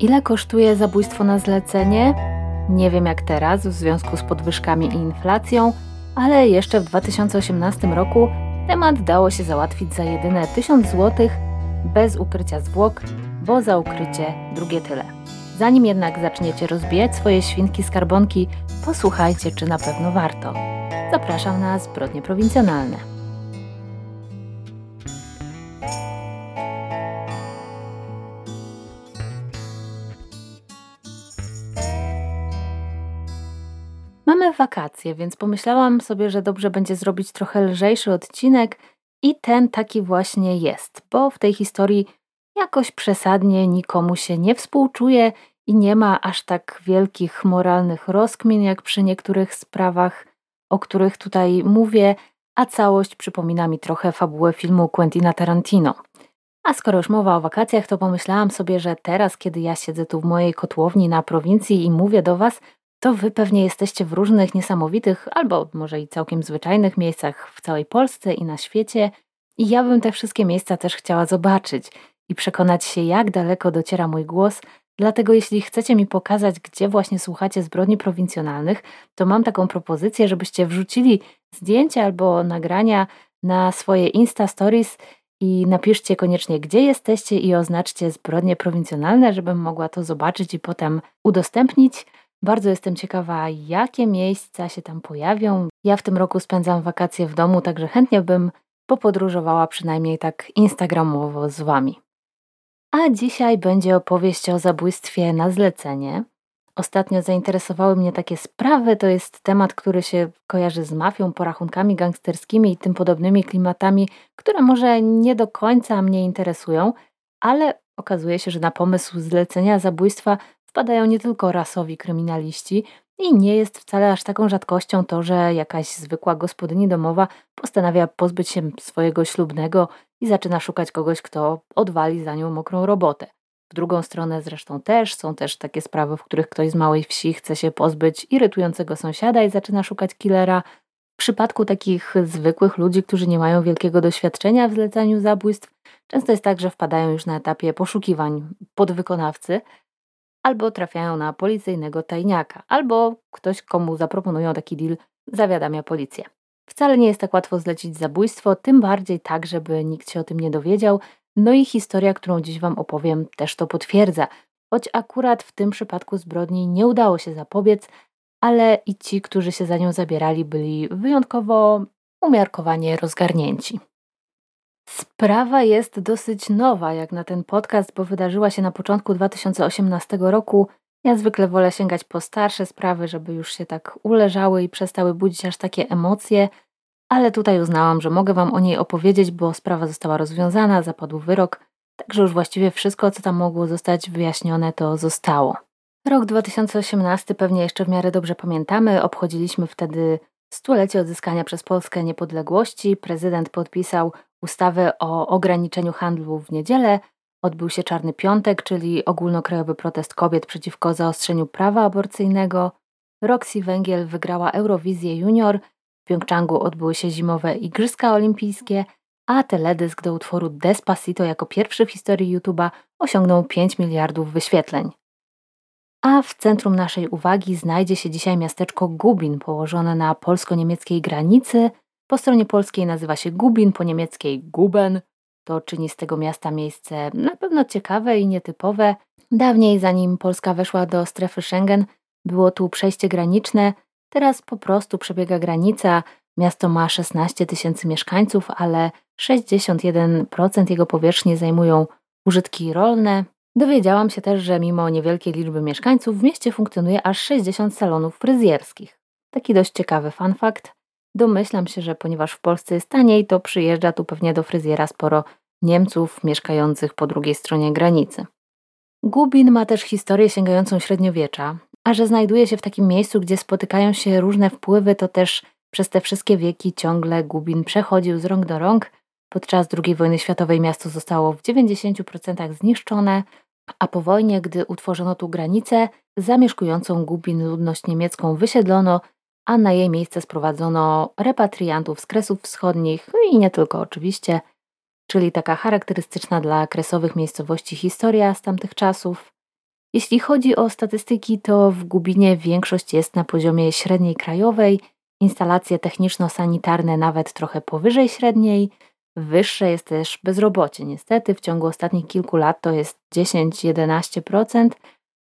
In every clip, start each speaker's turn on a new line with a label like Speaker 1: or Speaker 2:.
Speaker 1: Ile kosztuje zabójstwo na zlecenie? Nie wiem jak teraz w związku z podwyżkami i inflacją, ale jeszcze w 2018 roku temat dało się załatwić za jedyne 1000 zł bez ukrycia zwłok, bo za ukrycie drugie tyle. Zanim jednak zaczniecie rozbijać swoje świnki skarbonki, posłuchajcie, czy na pewno warto. Zapraszam na zbrodnie prowincjonalne. Wakacje, więc pomyślałam sobie, że dobrze będzie zrobić trochę lżejszy odcinek i ten taki właśnie jest, bo w tej historii jakoś przesadnie nikomu się nie współczuje i nie ma aż tak wielkich moralnych rozkmin jak przy niektórych sprawach, o których tutaj mówię, a całość przypomina mi trochę fabułę filmu Quentina Tarantino. A skoro już mowa o wakacjach, to pomyślałam sobie, że teraz, kiedy ja siedzę tu w mojej kotłowni na prowincji i mówię do Was, to Wy pewnie jesteście w różnych niesamowitych, albo może i całkiem zwyczajnych miejscach w całej Polsce i na świecie. I ja bym te wszystkie miejsca też chciała zobaczyć i przekonać się, jak daleko dociera mój głos. Dlatego, jeśli chcecie mi pokazać, gdzie właśnie słuchacie zbrodni prowincjonalnych, to mam taką propozycję, żebyście wrzucili zdjęcia albo nagrania na swoje Insta Stories i napiszcie koniecznie, gdzie jesteście i oznaczcie zbrodnie prowincjonalne, żebym mogła to zobaczyć i potem udostępnić. Bardzo jestem ciekawa, jakie miejsca się tam pojawią. Ja w tym roku spędzam wakacje w domu, także chętnie bym popodróżowała przynajmniej tak instagramowo z Wami. A dzisiaj będzie opowieść o zabójstwie na zlecenie. Ostatnio zainteresowały mnie takie sprawy. To jest temat, który się kojarzy z mafią, porachunkami gangsterskimi i tym podobnymi klimatami, które może nie do końca mnie interesują, ale okazuje się, że na pomysł zlecenia zabójstwa wpadają nie tylko rasowi kryminaliści i nie jest wcale aż taką rzadkością to, że jakaś zwykła gospodyni domowa postanawia pozbyć się swojego ślubnego i zaczyna szukać kogoś, kto odwali za nią mokrą robotę. W drugą stronę zresztą też są też takie sprawy, w których ktoś z małej wsi chce się pozbyć irytującego sąsiada i zaczyna szukać killera. W przypadku takich zwykłych ludzi, którzy nie mają wielkiego doświadczenia w zlecaniu zabójstw, często jest tak, że wpadają już na etapie poszukiwań podwykonawcy, albo trafiają na policyjnego tajniaka, albo ktoś, komu zaproponują taki deal, zawiadamia policję. Wcale nie jest tak łatwo zlecić zabójstwo, tym bardziej tak, żeby nikt się o tym nie dowiedział. No i historia, którą dziś Wam opowiem, też to potwierdza. Choć akurat w tym przypadku zbrodni nie udało się zapobiec, ale i ci, którzy się za nią zabierali, byli wyjątkowo umiarkowanie rozgarnięci. Sprawa jest dosyć nowa jak na ten podcast, bo wydarzyła się na początku 2018 roku. Ja zwykle wolę sięgać po starsze sprawy, żeby już się tak uleżały i przestały budzić aż takie emocje, ale tutaj uznałam, że mogę Wam o niej opowiedzieć, bo sprawa została rozwiązana, zapadł wyrok, także już właściwie wszystko, co tam mogło zostać wyjaśnione, to zostało. Rok 2018 pewnie jeszcze w miarę dobrze pamiętamy. Obchodziliśmy wtedy stulecie odzyskania przez Polskę niepodległości. Prezydent podpisał ustawę o ograniczeniu handlu w niedzielę. Odbył się Czarny Piątek, czyli ogólnokrajowy protest kobiet przeciwko zaostrzeniu prawa aborcyjnego. Roxy Węgiel wygrała Eurowizję Junior. W Pjongczangu odbyły się zimowe Igrzyska Olimpijskie, a teledysk do utworu Despacito jako pierwszy w historii YouTube'a osiągnął 5 miliardów wyświetleń. A w centrum naszej uwagi znajdzie się dzisiaj miasteczko Gubin, położone na polsko-niemieckiej granicy. Po stronie polskiej nazywa się Gubin, po niemieckiej Guben. To czyni z tego miasta miejsce na pewno ciekawe i nietypowe. Dawniej, zanim Polska weszła do strefy Schengen, było tu przejście graniczne. Teraz po prostu przebiega granica. Miasto ma 16 tysięcy mieszkańców, ale 61% jego powierzchni zajmują użytki rolne, Dowiedziałam się też, że mimo niewielkiej liczby mieszkańców w mieście funkcjonuje aż 60 salonów fryzjerskich. Taki dość ciekawy fun fact. Domyślam się, że ponieważ w Polsce jest taniej, to przyjeżdża tu pewnie do fryzjera sporo Niemców mieszkających po drugiej stronie granicy. Gubin ma też historię sięgającą średniowiecza, a że znajduje się w takim miejscu, gdzie spotykają się różne wpływy, to też przez te wszystkie wieki ciągle Gubin przechodził z rąk do rąk, Podczas II wojny światowej miasto zostało w 90% zniszczone, a po wojnie, gdy utworzono tu granicę, zamieszkującą Gubin ludność niemiecką wysiedlono, a na jej miejsce sprowadzono repatriantów z Kresów Wschodnich no i nie tylko oczywiście, czyli taka charakterystyczna dla kresowych miejscowości historia z tamtych czasów. Jeśli chodzi o statystyki, to w Gubinie większość jest na poziomie średniej krajowej, instalacje techniczno-sanitarne nawet trochę powyżej średniej, wyższe jest też bezrobocie. Niestety w ciągu ostatnich kilku lat to jest 10-11%,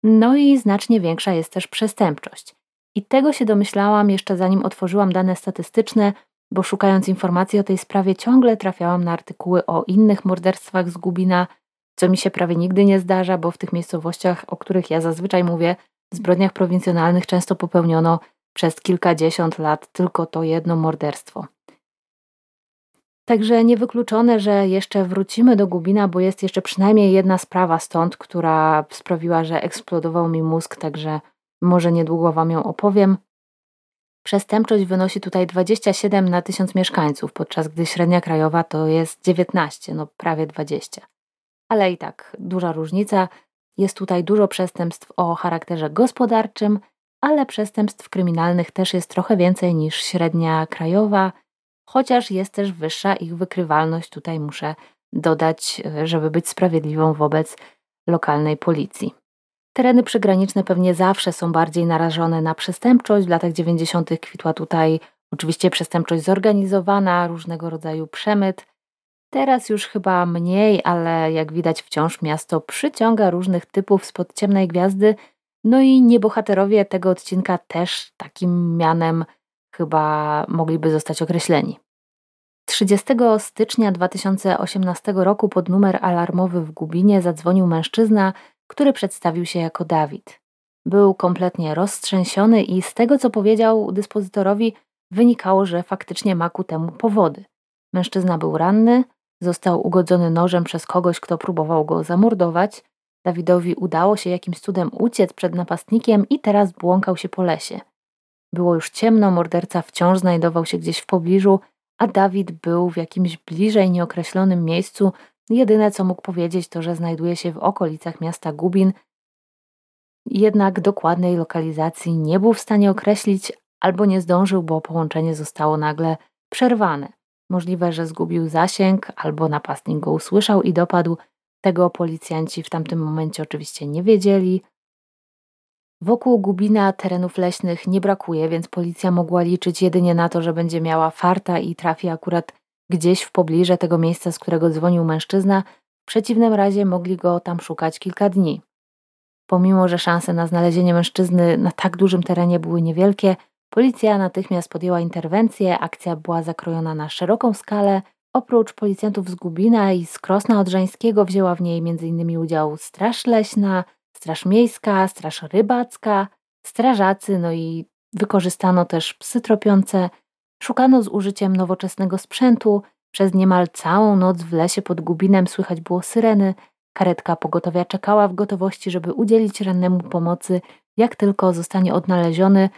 Speaker 1: no i znacznie większa jest też przestępczość. I tego się domyślałam jeszcze zanim otworzyłam dane statystyczne, bo szukając informacji o tej sprawie ciągle trafiałam na artykuły o innych morderstwach z Gubina, co mi się prawie nigdy nie zdarza, bo w tych miejscowościach, o których ja zazwyczaj mówię, w zbrodniach prowincjonalnych często popełniono przez kilkadziesiąt lat tylko to jedno morderstwo. Także niewykluczone, że jeszcze wrócimy do Gubina, bo jest jeszcze przynajmniej jedna sprawa stąd, która sprawiła, że eksplodował mi mózg, także może niedługo Wam ją opowiem. Przestępczość wynosi tutaj 27 na 1000 mieszkańców, podczas gdy średnia krajowa to jest 19, no prawie 20. Ale i tak duża różnica. Jest tutaj dużo przestępstw o charakterze gospodarczym, ale przestępstw kryminalnych też jest trochę więcej niż średnia krajowa, chociaż jest też wyższa ich wykrywalność. Tutaj muszę dodać, żeby być sprawiedliwą wobec lokalnej policji. Tereny przygraniczne pewnie zawsze są bardziej narażone na przestępczość. W latach 90. kwitła tutaj oczywiście przestępczość zorganizowana, różnego rodzaju przemyt. Teraz już chyba mniej, ale jak widać wciąż miasto przyciąga różnych typów spod ciemnej gwiazdy. No i niebohaterowie tego odcinka też takim mianem chyba mogliby zostać określeni. 30 stycznia 2018 roku pod numer alarmowy w Gubinie zadzwonił mężczyzna, który przedstawił się jako Dawid. Był kompletnie roztrzęsiony i z tego, co powiedział dyspozytorowi, wynikało, że faktycznie ma ku temu powody. Mężczyzna był ranny, został ugodzony nożem przez kogoś, kto próbował go zamordować. Dawidowi udało się jakimś cudem uciec przed napastnikiem i teraz błąkał się po lesie. Było już ciemno, morderca wciąż znajdował się gdzieś w pobliżu, a Dawid był w jakimś bliżej nieokreślonym miejscu, Jedyne, co mógł powiedzieć, to, że znajduje się w okolicach miasta Gubin, jednak dokładnej lokalizacji nie był w stanie określić albo nie zdążył, bo połączenie zostało nagle przerwane. Możliwe, że zgubił zasięg, albo napastnik go usłyszał i dopadł. Tego policjanci w tamtym momencie oczywiście nie wiedzieli. Wokół Gubina terenów leśnych nie brakuje, więc policja mogła liczyć jedynie na to, że będzie miała farta i trafi akurat gdzieś w pobliże tego miejsca, z którego dzwonił mężczyzna, w przeciwnym razie mogli go tam szukać kilka dni. Pomimo, że szanse na znalezienie mężczyzny na tak dużym terenie były niewielkie, policja natychmiast podjęła interwencję, akcja była zakrojona na szeroką skalę. Oprócz policjantów z Gubina i z Krosna Odrzańskiego wzięła w niej m.in. udział Straż Leśna, Straż Miejska, Straż Rybacka, strażacy, no i wykorzystano też psy tropiące, Szukano z użyciem nowoczesnego sprzętu, przez niemal całą noc w lesie pod Gubinem słychać było syreny, karetka pogotowia czekała w gotowości, żeby udzielić rannemu pomocy, jak tylko zostanie odnaleziony,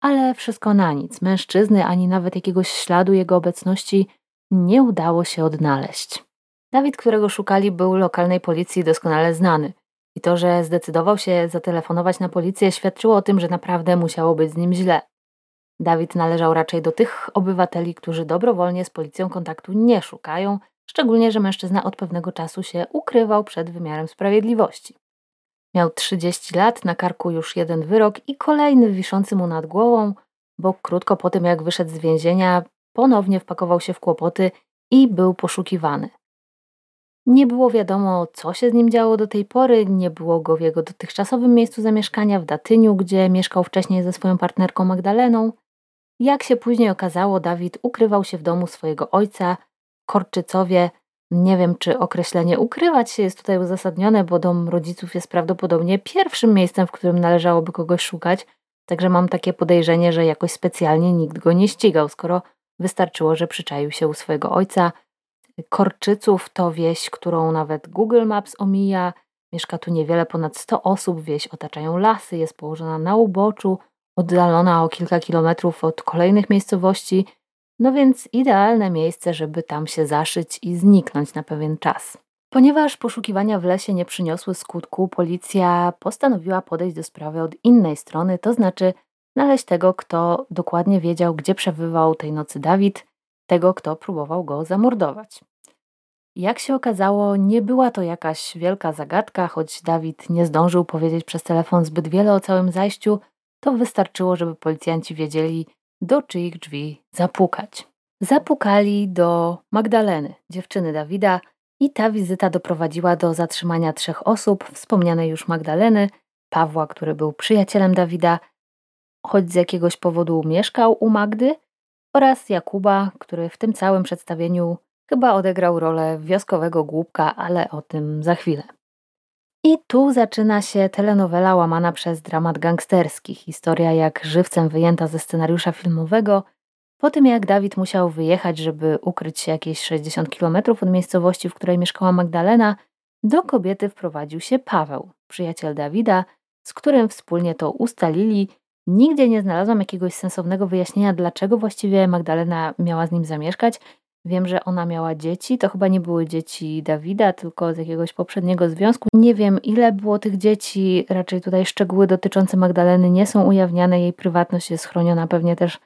Speaker 1: ale wszystko na nic. Mężczyzny ani nawet jakiegoś śladu jego obecności nie udało się odnaleźć. Dawid, którego szukali, był lokalnej policji doskonale znany. I to, że zdecydował się zatelefonować na policję, świadczyło o tym, że naprawdę musiało być z nim źle. Dawid należał raczej do tych obywateli, którzy dobrowolnie z policją kontaktu nie szukają, szczególnie, że mężczyzna od pewnego czasu się ukrywał przed wymiarem sprawiedliwości. Miał 30 lat, na karku już jeden wyrok i kolejny wiszący mu nad głową, bo krótko po tym jak wyszedł z więzienia, ponownie wpakował się w kłopoty i był poszukiwany. Nie było wiadomo, co się z nim działo do tej pory, nie było go w jego dotychczasowym miejscu zamieszkania w Datyniu, gdzie mieszkał wcześniej ze swoją partnerką Magdaleną. Jak się później okazało, Dawid ukrywał się w domu swojego ojca, Korczycowie. Nie wiem, czy określenie ukrywać się jest tutaj uzasadnione, bo dom rodziców jest prawdopodobnie pierwszym miejscem, w którym należałoby kogoś szukać, także mam takie podejrzenie, że jakoś specjalnie nikt go nie ścigał, skoro wystarczyło, że przyczaił się u swojego ojca. Korczyców to wieś, którą nawet Google Maps omija. Mieszka tu niewiele ponad 100 osób, wieś otaczają lasy, jest położona na uboczu, oddalona o kilka kilometrów od kolejnych miejscowości, no więc idealne miejsce, żeby tam się zaszyć i zniknąć na pewien czas. Ponieważ poszukiwania w lesie nie przyniosły skutku, policja postanowiła podejść do sprawy od innej strony, to znaczy znaleźć tego, kto dokładnie wiedział, gdzie przebywał tej nocy Dawid, tego, kto próbował go zamordować. Jak się okazało, nie była to jakaś wielka zagadka, choć Dawid nie zdążył powiedzieć przez telefon zbyt wiele o całym zajściu, to wystarczyło, żeby policjanci wiedzieli, do czyich drzwi zapukać. Zapukali do Magdaleny, dziewczyny Dawida, i ta wizyta doprowadziła do zatrzymania trzech osób, wspomnianej już Magdaleny, Pawła, który był przyjacielem Dawida, choć z jakiegoś powodu mieszkał u Magdy, oraz Jakuba, który w tym całym przedstawieniu chyba odegrał rolę wioskowego głupka, ale o tym za chwilę. I tu zaczyna się telenowela łamana przez dramat gangsterski, historia jak żywcem wyjęta ze scenariusza filmowego, po tym jak Dawid musiał wyjechać, żeby ukryć się jakieś 60 km od miejscowości, w której mieszkała Magdalena, do kobiety wprowadził się Paweł, przyjaciel Dawida, z którym wspólnie to ustalili. Nigdzie nie znalazłam jakiegoś sensownego wyjaśnienia, dlaczego właściwie Magdalena miała z nim zamieszkać. Wiem, że ona miała dzieci, to chyba nie były dzieci Dawida, tylko z jakiegoś poprzedniego związku. Nie wiem, ile było tych dzieci, raczej tutaj szczegóły dotyczące Magdaleny nie są ujawniane, jej prywatność jest chroniona pewnie też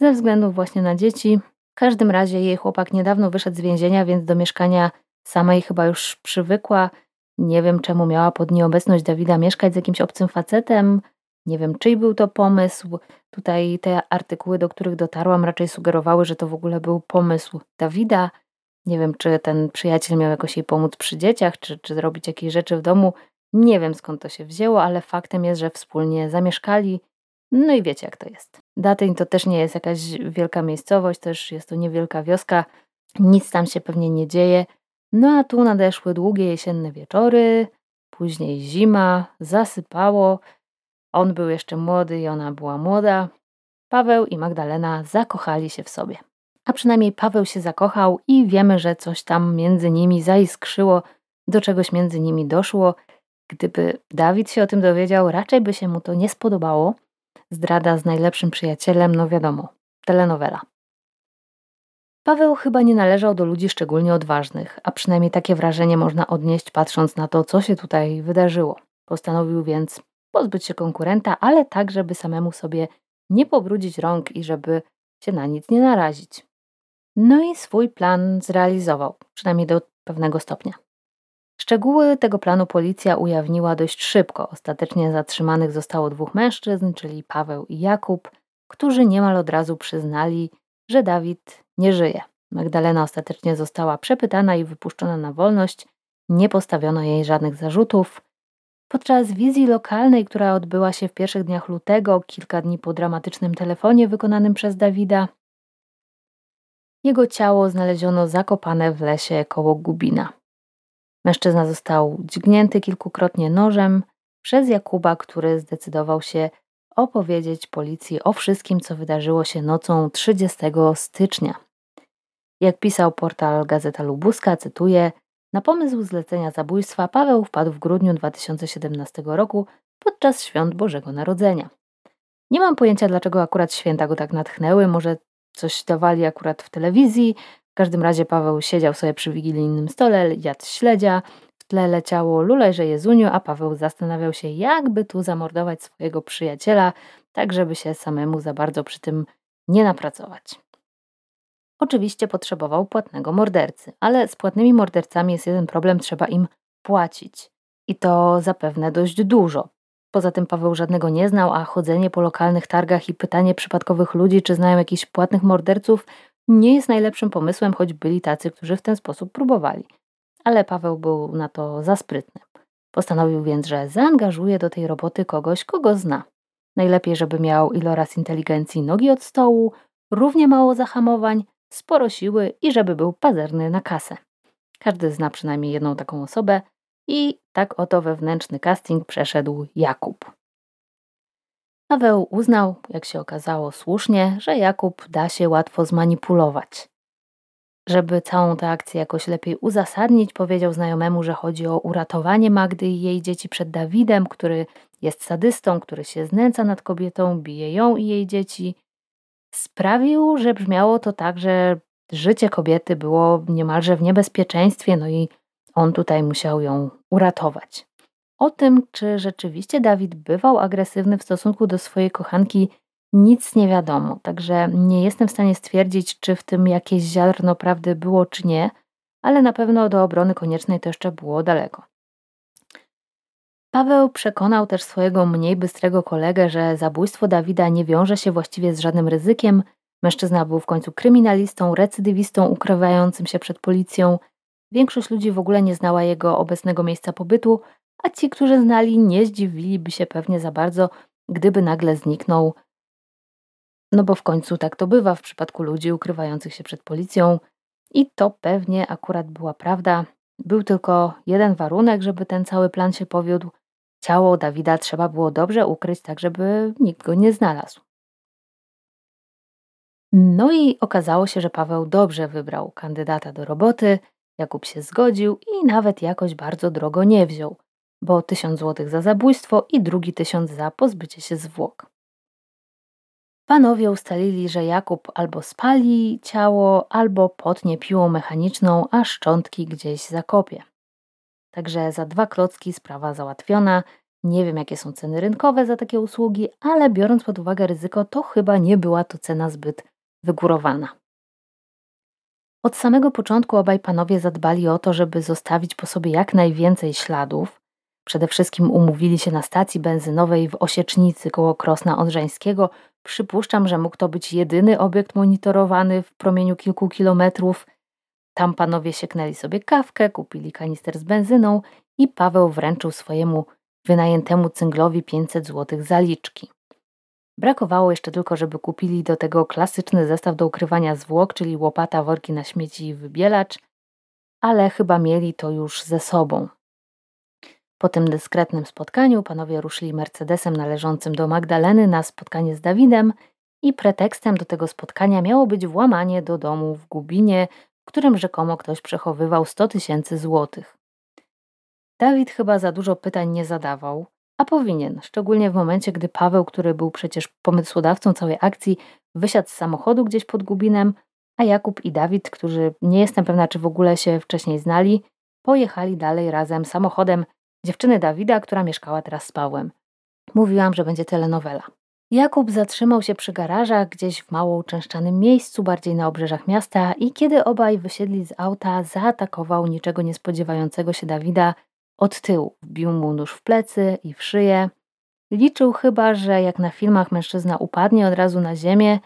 Speaker 1: ze względu właśnie na dzieci. W każdym razie jej chłopak niedawno wyszedł z więzienia, więc do mieszkania samej chyba już przywykła. Nie wiem, czemu miała pod nieobecność Dawida mieszkać z jakimś obcym facetem. Nie wiem, czyj był to pomysł. Tutaj te artykuły, do których dotarłam, raczej sugerowały, że to w ogóle był pomysł Dawida. Nie wiem, czy ten przyjaciel miał jakoś jej pomóc przy dzieciach, czy, czy zrobić jakieś rzeczy w domu. Nie wiem skąd to się wzięło, ale faktem jest, że wspólnie zamieszkali no i wiecie, jak to jest. Datyń to też nie jest jakaś wielka miejscowość, też jest to niewielka wioska, nic tam się pewnie nie dzieje. No a tu nadeszły długie jesienne wieczory, później zima, zasypało. On był jeszcze młody i ona była młoda. Paweł i Magdalena zakochali się w sobie. A przynajmniej Paweł się zakochał i wiemy, że coś tam między nimi zaiskrzyło, do czegoś między nimi doszło. Gdyby Dawid się o tym dowiedział, raczej by się mu to nie spodobało zdrada z najlepszym przyjacielem, no wiadomo, telenowela. Paweł chyba nie należał do ludzi szczególnie odważnych, a przynajmniej takie wrażenie można odnieść patrząc na to, co się tutaj wydarzyło. Postanowił więc pozbyć się konkurenta, ale tak, żeby samemu sobie nie pobrudzić rąk i żeby się na nic nie narazić. No i swój plan zrealizował, przynajmniej do pewnego stopnia. Szczegóły tego planu policja ujawniła dość szybko. Ostatecznie zatrzymanych zostało dwóch mężczyzn, czyli Paweł i Jakub, którzy niemal od razu przyznali, że Dawid nie żyje. Magdalena ostatecznie została przepytana i wypuszczona na wolność. Nie postawiono jej żadnych zarzutów. Podczas wizji lokalnej, która odbyła się w pierwszych dniach lutego, kilka dni po dramatycznym telefonie wykonanym przez Dawida, jego ciało znaleziono zakopane w lesie koło Gubina. Mężczyzna został dźgnięty kilkukrotnie nożem przez Jakuba, który zdecydował się opowiedzieć policji o wszystkim, co wydarzyło się nocą 30 stycznia. Jak pisał portal Gazeta Lubuska, cytuję: Na pomysł zlecenia zabójstwa Paweł wpadł w grudniu 2017 roku podczas świąt Bożego Narodzenia. Nie mam pojęcia, dlaczego akurat święta go tak natchnęły. Może coś dawali akurat w telewizji, w każdym razie Paweł siedział sobie przy wigilijnym stole, jadł śledzia, w tle leciało Lulejże Jezuniu, a Paweł zastanawiał się, jakby tu zamordować swojego przyjaciela, tak żeby się samemu za bardzo przy tym nie napracować. Oczywiście potrzebował płatnego mordercy, ale z płatnymi mordercami jest jeden problem, trzeba im płacić. I to zapewne dość dużo. Poza tym Paweł żadnego nie znał, a chodzenie po lokalnych targach i pytanie przypadkowych ludzi, czy znają jakichś płatnych morderców, nie jest najlepszym pomysłem, choć byli tacy, którzy w ten sposób próbowali. Ale Paweł był na to za sprytny. Postanowił więc, że zaangażuje do tej roboty kogoś, kogo zna. Najlepiej, żeby miał iloraz inteligencji nogi od stołu, równie mało zahamowań, sporo siły i żeby był pazerny na kasę. Każdy zna przynajmniej jedną taką osobę i tak oto wewnętrzny casting przeszedł Jakub. Paweł uznał, jak się okazało słusznie, że Jakub da się łatwo zmanipulować. Żeby całą tę akcję jakoś lepiej uzasadnić, powiedział znajomemu, że chodzi o uratowanie Magdy i jej dzieci przed Dawidem, który jest sadystą, który się znęca nad kobietą, bije ją i jej dzieci. Sprawił, że brzmiało to tak, że życie kobiety było niemalże w niebezpieczeństwie, no i on tutaj musiał ją uratować. O tym, czy rzeczywiście Dawid bywał agresywny w stosunku do swojej kochanki, nic nie wiadomo, także nie jestem w stanie stwierdzić, czy w tym jakieś ziarno prawdy było, czy nie, ale na pewno do obrony koniecznej to jeszcze było daleko. Paweł przekonał też swojego mniej bystrego kolegę, że zabójstwo Dawida nie wiąże się właściwie z żadnym ryzykiem. Mężczyzna był w końcu kryminalistą, recydywistą ukrywającym się przed policją. Większość ludzi w ogóle nie znała jego obecnego miejsca pobytu, a ci, którzy znali, nie zdziwiliby się pewnie za bardzo, gdyby nagle zniknął. No bo w końcu tak to bywa w przypadku ludzi ukrywających się przed policją. I to pewnie akurat była prawda. Był tylko jeden warunek, żeby ten cały plan się powiódł. Ciało Dawida trzeba było dobrze ukryć, tak żeby nikt go nie znalazł. No i okazało się, że Paweł dobrze wybrał kandydata do roboty. Jakub się zgodził i nawet jakoś bardzo drogo nie wziął, bo tysiąc złotych za zabójstwo i drugi tysiąc za pozbycie się zwłok. Panowie ustalili, że Jakub albo spali ciało, albo potnie piłą mechaniczną, a szczątki gdzieś zakopie. Także za dwa klocki sprawa załatwiona. Nie wiem, jakie są ceny rynkowe za takie usługi, ale biorąc pod uwagę ryzyko, to chyba nie była to cena zbyt wygórowana. Od samego początku obaj panowie zadbali o to, żeby zostawić po sobie jak najwięcej śladów. Przede wszystkim umówili się na stacji benzynowej w Osiecznicy koło Krosna Odrzańskiego. Przypuszczam, że mógł to być jedyny obiekt monitorowany w promieniu kilku kilometrów. Tam panowie sieknęli sobie kawkę, kupili kanister z benzyną i Paweł wręczył swojemu wynajętemu cynglowi 500 zł zaliczki. Brakowało jeszcze tylko, żeby kupili do tego klasyczny zestaw do ukrywania zwłok, czyli łopata, worki na śmieci i wybielacz, ale chyba mieli to już ze sobą. Po tym dyskretnym spotkaniu panowie ruszyli Mercedesem należącym do Magdaleny na spotkanie z Dawidem i pretekstem do tego spotkania miało być włamanie do domu w Gubinie, w którym rzekomo ktoś przechowywał 100 tysięcy złotych. Dawid chyba za dużo pytań nie zadawał, a powinien, szczególnie w momencie, gdy Paweł, który był przecież pomysłodawcą całej akcji, wysiadł z samochodu gdzieś pod Gubinem, a Jakub i Dawid, którzy nie jestem pewna, czy w ogóle się wcześniej znali, pojechali dalej razem samochodem dziewczyny Dawida, która mieszkała teraz z Pawłem. Mówiłam, że będzie telenowela. Jakub zatrzymał się przy garażach gdzieś w mało uczęszczanym miejscu, bardziej na obrzeżach miasta i kiedy obaj wysiedli z auta, zaatakował niczego nie spodziewającego się Dawida od tyłu. Wbił mu nóż w plecy i w szyję. Liczył chyba, że jak na filmach mężczyzna upadnie od razu na ziemię,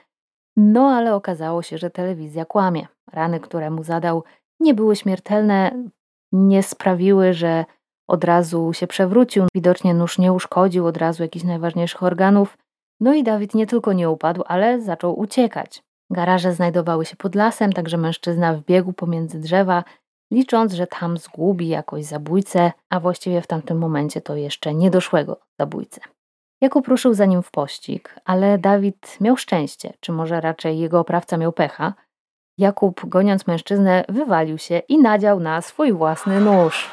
Speaker 1: no ale okazało się, że telewizja kłamie. Rany, które mu zadał, nie były śmiertelne, nie sprawiły, że od razu się przewrócił. Widocznie nóż nie uszkodził od razu jakichś najważniejszych organów. No i Dawid nie tylko nie upadł, ale zaczął uciekać. Garaże znajdowały się pod lasem, także mężczyzna wbiegł pomiędzy drzewa, licząc, że tam zgubi jakoś zabójcę, a właściwie w tamtym momencie to jeszcze niedoszłego zabójcę. Jakub ruszył za nim w pościg, ale Dawid miał szczęście, czy może raczej jego oprawca miał pecha. Jakub, goniąc mężczyznę, wywalił się i nadział na swój własny nóż.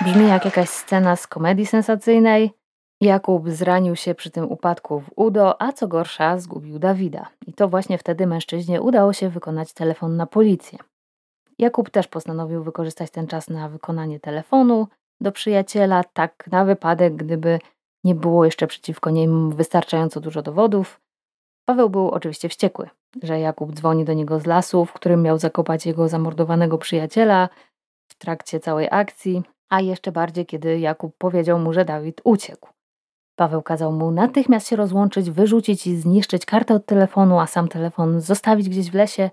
Speaker 1: Brzmi jak jakaś scena z komedii sensacyjnej. Jakub zranił się przy tym upadku w udo, a co gorsza zgubił Dawida. I to właśnie wtedy mężczyźnie udało się wykonać telefon na policję. Jakub też postanowił wykorzystać ten czas na wykonanie telefonu do przyjaciela, tak na wypadek, gdyby nie było jeszcze przeciwko niemu wystarczająco dużo dowodów. Paweł był oczywiście wściekły, że Jakub dzwoni do niego z lasu, w którym miał zakopać jego zamordowanego przyjaciela w trakcie całej akcji, a jeszcze bardziej, kiedy Jakub powiedział mu, że Dawid uciekł. Paweł kazał mu natychmiast się rozłączyć, wyrzucić i zniszczyć kartę od telefonu, a sam telefon zostawić gdzieś w lesie.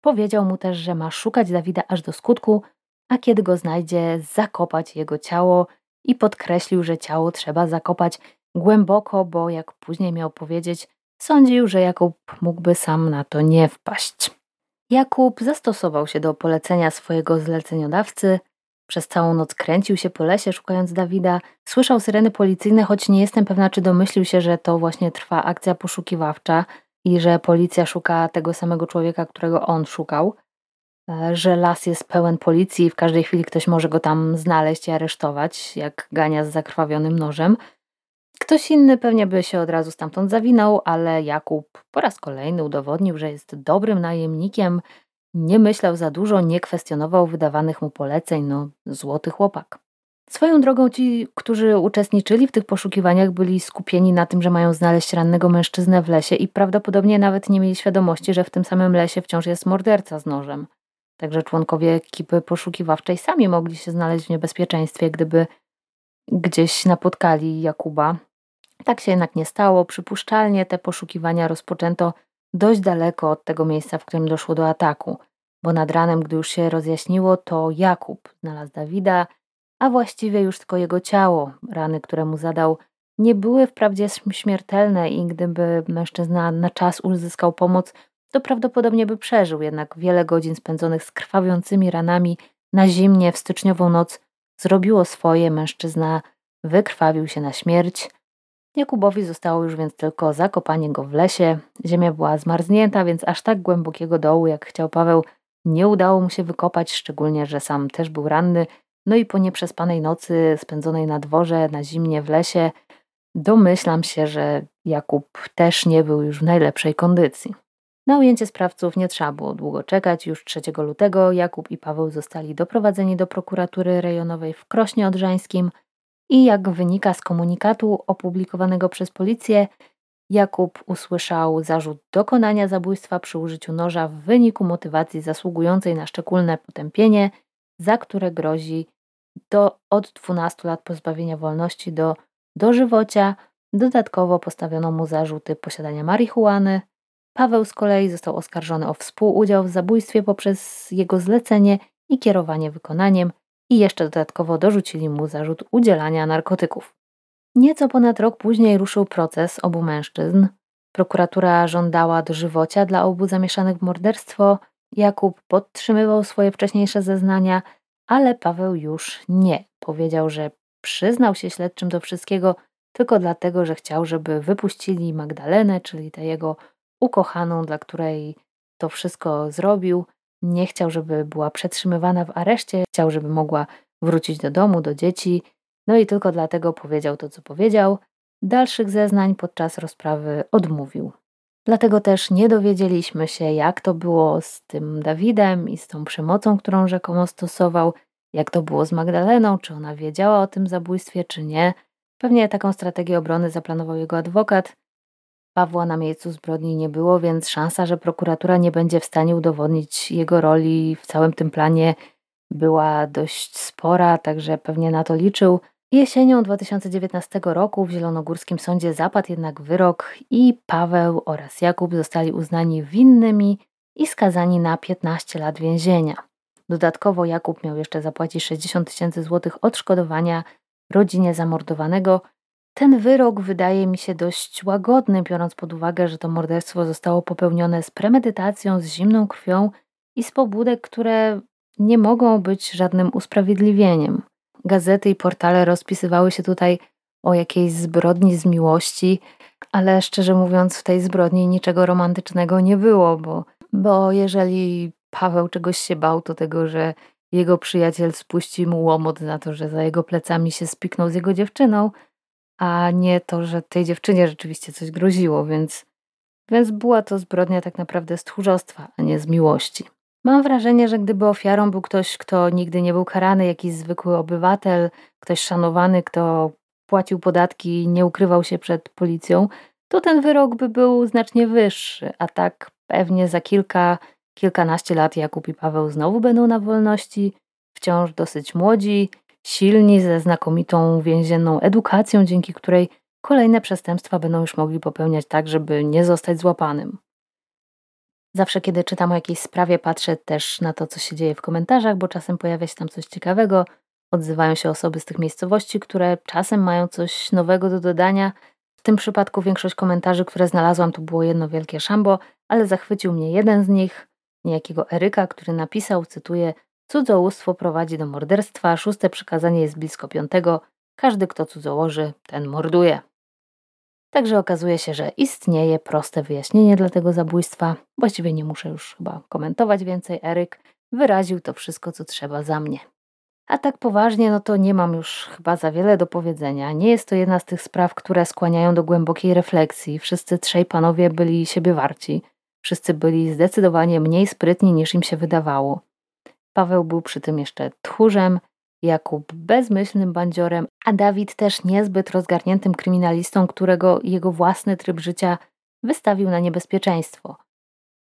Speaker 1: Powiedział mu też, że ma szukać Dawida aż do skutku, a kiedy go znajdzie, zakopać jego ciało i podkreślił, że ciało trzeba zakopać głęboko, bo jak później miał powiedzieć, sądził, że Jakub mógłby sam na to nie wpaść. Jakub zastosował się do polecenia swojego zleceniodawcy, przez całą noc kręcił się po lesie, szukając Dawida. Słyszał syreny policyjne, choć nie jestem pewna, czy domyślił się, że to właśnie trwa akcja poszukiwawcza i że policja szuka tego samego człowieka, którego on szukał. E, że las jest pełen policji i w każdej chwili ktoś może go tam znaleźć i aresztować, jak gania z zakrwawionym nożem. Ktoś inny pewnie by się od razu stamtąd zawinął, ale Jakub po raz kolejny udowodnił, że jest dobrym najemnikiem, nie myślał za dużo, nie kwestionował wydawanych mu poleceń, no złoty chłopak. Swoją drogą ci, którzy uczestniczyli w tych poszukiwaniach, byli skupieni na tym, że mają znaleźć rannego mężczyznę w lesie i prawdopodobnie nawet nie mieli świadomości, że w tym samym lesie wciąż jest morderca z nożem. Także członkowie ekipy poszukiwawczej sami mogli się znaleźć w niebezpieczeństwie, gdyby gdzieś napotkali Jakuba. Tak się jednak nie stało. Przypuszczalnie te poszukiwania rozpoczęto dość daleko od tego miejsca, w którym doszło do ataku, bo nad ranem, gdy już się rozjaśniło, to Jakub znalazł Dawida, a właściwie już tylko jego ciało. Rany, które mu zadał, nie były wprawdzie śmiertelne i gdyby mężczyzna na czas uzyskał pomoc, to prawdopodobnie by przeżył, jednak wiele godzin spędzonych z krwawiącymi ranami na zimnie w styczniową noc zrobiło swoje, mężczyzna wykrwawił się na śmierć. Jakubowi zostało już więc tylko zakopanie go w lesie. Ziemia była zmarznięta, więc aż tak głębokiego dołu, jak chciał Paweł, nie udało mu się wykopać, szczególnie, że sam też był ranny. No i po nieprzespanej nocy spędzonej na dworze, na zimnie w lesie, domyślam się, że Jakub też nie był już w najlepszej kondycji. Na ujęcie sprawców nie trzeba było długo czekać. Już 3 lutego Jakub i Paweł zostali doprowadzeni do prokuratury rejonowej w Krośnie Odrzańskim i jak wynika z komunikatu opublikowanego przez policję, Jakub usłyszał zarzut dokonania zabójstwa przy użyciu noża w wyniku motywacji zasługującej na szczególne potępienie, za które grozi do od 12 lat pozbawienia wolności do dożywocia. Dodatkowo postawiono mu zarzuty posiadania marihuany, Paweł z kolei został oskarżony o współudział w zabójstwie poprzez jego zlecenie i kierowanie wykonaniem i jeszcze dodatkowo dorzucili mu zarzut udzielania narkotyków. Nieco ponad rok później ruszył proces obu mężczyzn. Prokuratura żądała dożywocia dla obu zamieszanych w morderstwo. Jakub podtrzymywał swoje wcześniejsze zeznania, ale Paweł już nie. Powiedział, że przyznał się śledczym do wszystkiego tylko dlatego, że chciał, żeby wypuścili Magdalenę, czyli tę jego ukochaną, dla której to wszystko zrobił. Nie chciał, żeby była przetrzymywana w areszcie, chciał, żeby mogła wrócić do domu, do dzieci. No i tylko dlatego powiedział to, co powiedział. Dalszych zeznań podczas rozprawy odmówił. Dlatego też nie dowiedzieliśmy się, jak to było z tym Dawidem i z tą przemocą, którą rzekomo stosował, jak to było z Magdaleną, czy ona wiedziała o tym zabójstwie, czy nie. Pewnie taką strategię obrony zaplanował jego adwokat. Pawła na miejscu zbrodni nie było, więc szansa, że prokuratura nie będzie w stanie udowodnić jego roli w całym tym planie była dość spora, także pewnie na to liczył. Jesienią 2019 roku w Zielonogórskim Sądzie zapadł jednak wyrok i Paweł oraz Jakub zostali uznani winnymi i skazani na 15 lat więzienia. Dodatkowo Jakub miał jeszcze zapłacić 60 tysięcy złotych odszkodowania rodzinie zamordowanego, ten wyrok wydaje mi się dość łagodny, biorąc pod uwagę, że to morderstwo zostało popełnione z premedytacją, z zimną krwią i z pobudek, które nie mogą być żadnym usprawiedliwieniem. Gazety i portale rozpisywały się tutaj o jakiejś zbrodni z miłości, ale szczerze mówiąc, w tej zbrodni niczego romantycznego nie było, bo, bo jeżeli Paweł czegoś się bał, to tego, że jego przyjaciel spuści mu łomot za to, że za jego plecami się spiknął z jego dziewczyną, a nie to, że tej dziewczynie rzeczywiście coś groziło, więc, więc była to zbrodnia tak naprawdę z tchórzostwa, a nie z miłości. Mam wrażenie, że gdyby ofiarą był ktoś, kto nigdy nie był karany, jakiś zwykły obywatel, ktoś szanowany, kto płacił podatki i nie ukrywał się przed policją, to ten wyrok by był znacznie wyższy, a tak pewnie za kilka, kilkanaście lat Jakub i Paweł znowu będą na wolności, wciąż dosyć młodzi, silni, ze znakomitą więzienną edukacją, dzięki której kolejne przestępstwa będą już mogli popełniać tak, żeby nie zostać złapanym. Zawsze, kiedy czytam o jakiejś sprawie, patrzę też na to, co się dzieje w komentarzach, bo czasem pojawia się tam coś ciekawego. Odzywają się osoby z tych miejscowości, które czasem mają coś nowego do dodania. W tym przypadku większość komentarzy, które znalazłam, to było jedno wielkie szambo, ale zachwycił mnie jeden z nich, niejakiego Eryka, który napisał, cytuję, Cudzołóstwo prowadzi do morderstwa, szóste przykazanie jest blisko piątego. Każdy, kto cudzołoży, ten morduje. Także okazuje się, że istnieje proste wyjaśnienie dla tego zabójstwa. Właściwie nie muszę już chyba komentować więcej. Eryk wyraził to wszystko, co trzeba za mnie. A tak poważnie, no to nie mam już chyba za wiele do powiedzenia. Nie jest to jedna z tych spraw, które skłaniają do głębokiej refleksji. Wszyscy trzej panowie byli siebie warci. Wszyscy byli zdecydowanie mniej sprytni niż im się wydawało. Paweł był przy tym jeszcze tchórzem Jakub bezmyślnym bandziorem, a Dawid też niezbyt rozgarniętym kryminalistą, którego jego własny tryb życia wystawił na niebezpieczeństwo.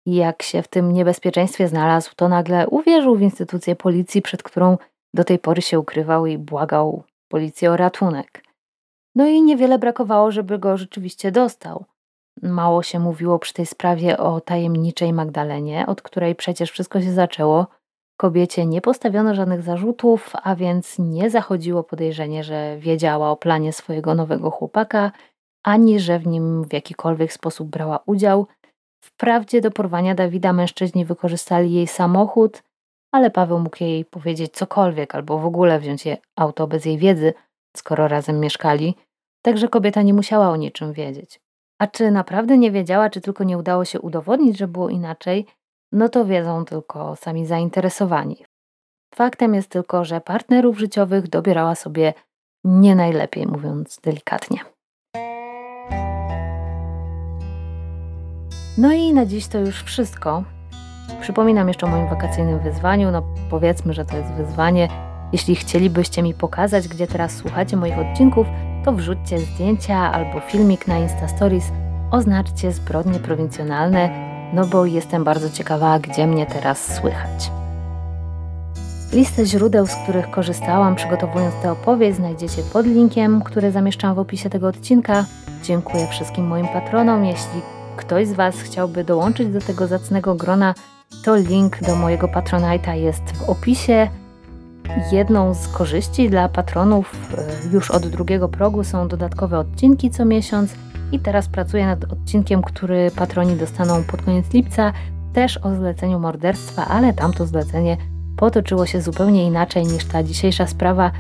Speaker 1: I jak się w tym niebezpieczeństwie znalazł, to nagle uwierzył w instytucję policji, przed którą do tej pory się ukrywał i błagał policję o ratunek. No i niewiele brakowało, żeby go rzeczywiście dostał. Mało się mówiło przy tej sprawie o tajemniczej Magdalenie, od której przecież wszystko się zaczęło. Kobiecie nie postawiono żadnych zarzutów, a więc nie zachodziło podejrzenie, że wiedziała o planie swojego nowego chłopaka, ani że w nim w jakikolwiek sposób brała udział. Wprawdzie do porwania Dawida mężczyźni wykorzystali jej samochód, ale Paweł mógł jej powiedzieć cokolwiek albo w ogóle wziąć jej auto bez jej wiedzy, skoro razem mieszkali, także kobieta nie musiała o niczym wiedzieć. A czy naprawdę nie wiedziała, czy tylko nie udało się udowodnić, że było inaczej, no to wiedzą tylko sami zainteresowani. Faktem jest tylko, że partnerów życiowych dobierała sobie nie najlepiej, mówiąc delikatnie. No i na dziś to już wszystko. Przypominam jeszcze o moim wakacyjnym wyzwaniu. No powiedzmy, że to jest wyzwanie. Jeśli chcielibyście mi pokazać, gdzie teraz słuchacie moich odcinków, to wrzućcie zdjęcia albo filmik na Insta Stories, oznaczcie zbrodnie prowincjonalne, no bo jestem bardzo ciekawa, gdzie mnie teraz słychać. Listę źródeł, z których korzystałam przygotowując tę opowieść, znajdziecie pod linkiem, który zamieszczam w opisie tego odcinka. Dziękuję wszystkim moim patronom. Jeśli ktoś z Was chciałby dołączyć do tego zacnego grona, to link do mojego Patronite'a jest w opisie. Jedną z korzyści dla patronów e, już od drugiego progu są dodatkowe odcinki co miesiąc i teraz pracuję nad odcinkiem, który patroni dostaną pod koniec lipca, też o zleceniu morderstwa, ale tamto zlecenie potoczyło się zupełnie inaczej niż ta dzisiejsza sprawa,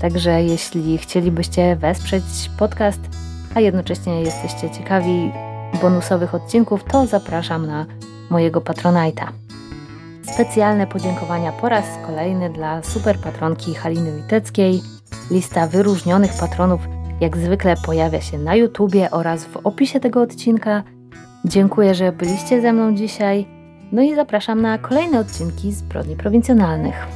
Speaker 1: także jeśli chcielibyście wesprzeć podcast, a jednocześnie jesteście ciekawi bonusowych odcinków, to zapraszam na mojego Patronite'a. Specjalne podziękowania po raz kolejny dla super patronki Haliny Witeckiej. Lista wyróżnionych patronów jak zwykle pojawia się na YouTubie oraz w opisie tego odcinka. Dziękuję, że byliście ze mną dzisiaj. No i zapraszam na kolejne odcinki Zbrodni Prowincjonalnych.